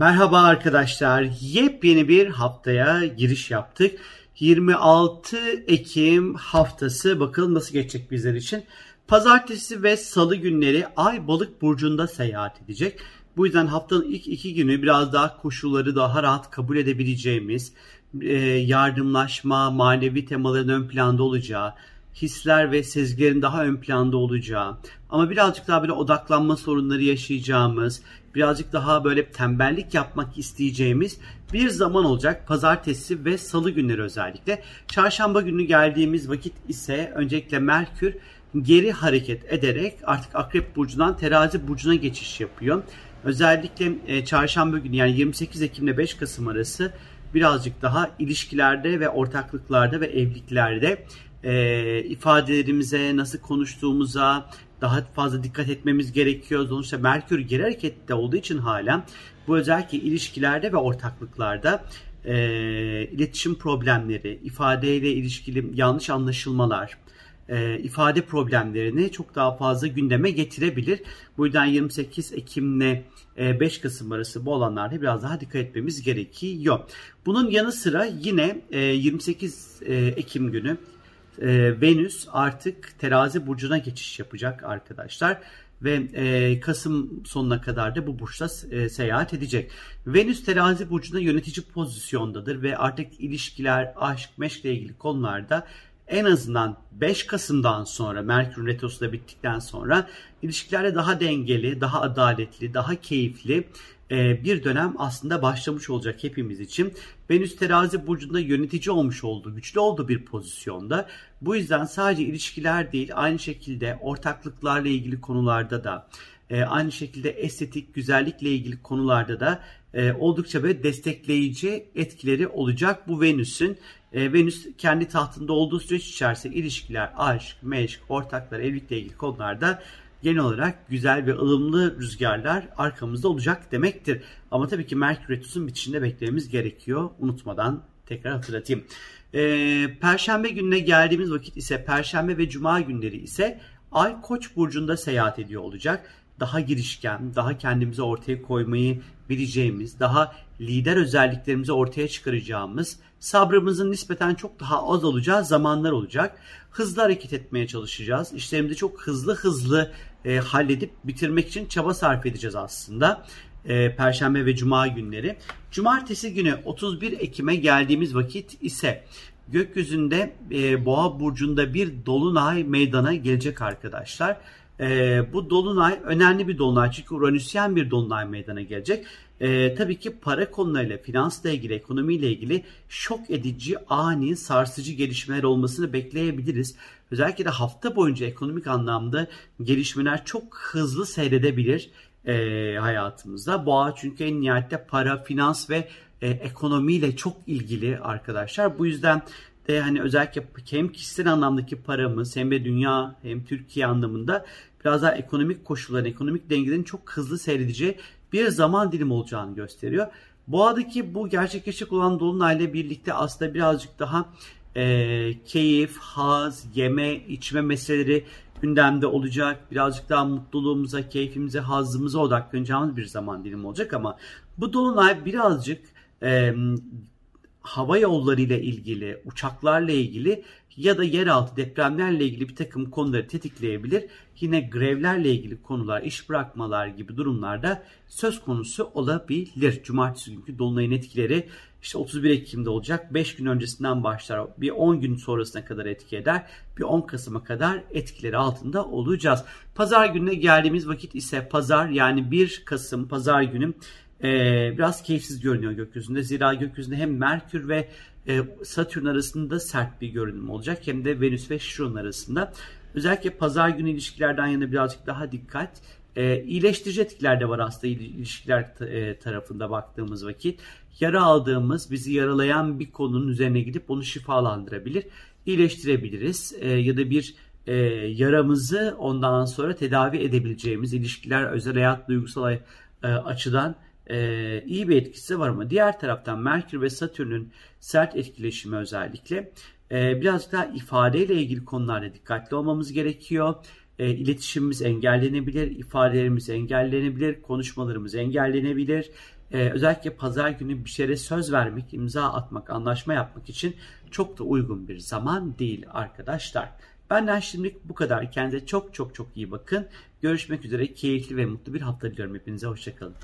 Merhaba arkadaşlar. Yepyeni bir haftaya giriş yaptık. 26 Ekim haftası bakalım nasıl geçecek bizler için. Pazartesi ve salı günleri Ay Balık burcunda seyahat edecek. Bu yüzden haftanın ilk iki günü biraz daha koşulları daha rahat kabul edebileceğimiz, e, yardımlaşma, manevi temaların ön planda olacağı, hisler ve sezgilerin daha ön planda olacağı ama birazcık daha böyle odaklanma sorunları yaşayacağımız, birazcık daha böyle tembellik yapmak isteyeceğimiz bir zaman olacak. Pazartesi ve salı günleri özellikle. Çarşamba günü geldiğimiz vakit ise öncelikle Merkür geri hareket ederek artık Akrep Burcu'ndan Terazi Burcu'na geçiş yapıyor. Özellikle e, çarşamba günü yani 28 Ekim ile 5 Kasım arası birazcık daha ilişkilerde ve ortaklıklarda ve evliliklerde e, ifadelerimize, nasıl konuştuğumuza daha fazla dikkat etmemiz gerekiyor. Sonuçta Merkür geri harekette olduğu için hala bu özellikle ilişkilerde ve ortaklıklarda e, iletişim problemleri, ifadeyle ilişkili yanlış anlaşılmalar, e, ifade problemlerini çok daha fazla gündeme getirebilir. Bu yüzden 28 Ekim'le e, 5 Kasım arası bu olanlarda biraz daha dikkat etmemiz gerekiyor. Bunun yanı sıra yine e, 28 e, Ekim günü e, Venüs artık terazi burcuna geçiş yapacak arkadaşlar ve e, Kasım sonuna kadar da bu burçta e, seyahat edecek. Venüs terazi burcunda yönetici pozisyondadır ve artık ilişkiler, aşk, meşkle ilgili konularda en azından 5 Kasım'dan sonra Merkür Retrosu bittikten sonra ilişkilerde daha dengeli, daha adaletli, daha keyifli e, bir dönem aslında başlamış olacak hepimiz için. Venüs terazi burcunda yönetici olmuş olduğu, güçlü olduğu bir pozisyonda. Bu yüzden sadece ilişkiler değil aynı şekilde ortaklıklarla ilgili konularda da e, aynı şekilde estetik, güzellikle ilgili konularda da e, oldukça böyle destekleyici etkileri olacak bu Venüs'ün. Venüs kendi tahtında olduğu süreç içerisinde ilişkiler, aşk, meşk, ortaklar, evlilikle ilgili konularda genel olarak güzel ve ılımlı rüzgarlar arkamızda olacak demektir. Ama tabii ki Merkür Retrosu'nun bitişinde beklememiz gerekiyor. Unutmadan tekrar hatırlatayım. Ee, Perşembe gününe geldiğimiz vakit ise Perşembe ve Cuma günleri ise Ay Koç burcunda seyahat ediyor olacak. Daha girişken, daha kendimizi ortaya koymayı bileceğimiz, daha lider özelliklerimizi ortaya çıkaracağımız, sabrımızın nispeten çok daha az olacağı zamanlar olacak. Hızlı hareket etmeye çalışacağız. İşlerimizi çok hızlı hızlı e, halledip bitirmek için çaba sarf edeceğiz aslında. E, Perşembe ve Cuma günleri. Cumartesi günü 31 Ekim'e geldiğimiz vakit ise gökyüzünde e, Boğa burcunda bir dolunay meydana gelecek arkadaşlar. E, bu dolunay önemli bir dolunay çünkü Uranüsyen bir dolunay meydana gelecek. E, tabii ki para konularıyla, finansla ilgili, ekonomiyle ilgili şok edici, ani, sarsıcı gelişmeler olmasını bekleyebiliriz. Özellikle de hafta boyunca ekonomik anlamda gelişmeler çok hızlı seyredebilir e, hayatımızda. Boğa çünkü en nihayette para, finans ve e, ekonomiyle çok ilgili arkadaşlar. Bu yüzden de hani özellikle hem kişisel anlamdaki paramız hem de dünya hem Türkiye anlamında biraz daha ekonomik koşulların, ekonomik dengelerin çok hızlı seyredeceği bir zaman dilimi olacağını gösteriyor. Boğa'daki bu gerçekleşecek olan Dolunay'la birlikte aslında birazcık daha e, keyif, haz, yeme, içme meseleleri gündemde olacak. Birazcık daha mutluluğumuza, keyfimize, hazımıza odaklanacağımız bir zaman dilimi olacak ama bu dolunay birazcık e, hava yolları ile ilgili, uçaklarla ilgili ya da yeraltı depremlerle ilgili bir takım konuları tetikleyebilir. Yine grevlerle ilgili konular, iş bırakmalar gibi durumlarda söz konusu olabilir. Cumartesi günkü dolunayın etkileri işte 31 Ekim'de olacak. 5 gün öncesinden başlar. Bir 10 gün sonrasına kadar etki eder. Bir 10 Kasım'a kadar etkileri altında olacağız. Pazar gününe geldiğimiz vakit ise pazar yani 1 Kasım pazar günü e, biraz keyifsiz görünüyor gökyüzünde. Zira gökyüzünde hem Merkür ve e, Satürn arasında sert bir görünüm olacak hem de Venüs ve Şiron arasında. Özellikle pazar günü ilişkilerden yana birazcık daha dikkat. E, iyileştirici etkiler de var aslında ilişkiler e, tarafında baktığımız vakit. Yara aldığımız, bizi yaralayan bir konunun üzerine gidip onu şifalandırabilir, iyileştirebiliriz. E, ya da bir e, yaramızı ondan sonra tedavi edebileceğimiz ilişkiler, özel hayat, duygusal e, açıdan e, iyi bir etkisi var ama diğer taraftan Merkür ve Satürn'ün sert etkileşimi özellikle e, biraz daha ifadeyle ilgili konularda dikkatli olmamız gerekiyor. E, iletişimimiz engellenebilir, ifadelerimiz engellenebilir, konuşmalarımız engellenebilir. Ee, özellikle pazar günü bir şeye söz vermek, imza atmak, anlaşma yapmak için çok da uygun bir zaman değil arkadaşlar. Benden şimdilik bu kadar. Kendinize çok çok çok iyi bakın. Görüşmek üzere. Keyifli ve mutlu bir hafta diliyorum hepinize. Hoşçakalın.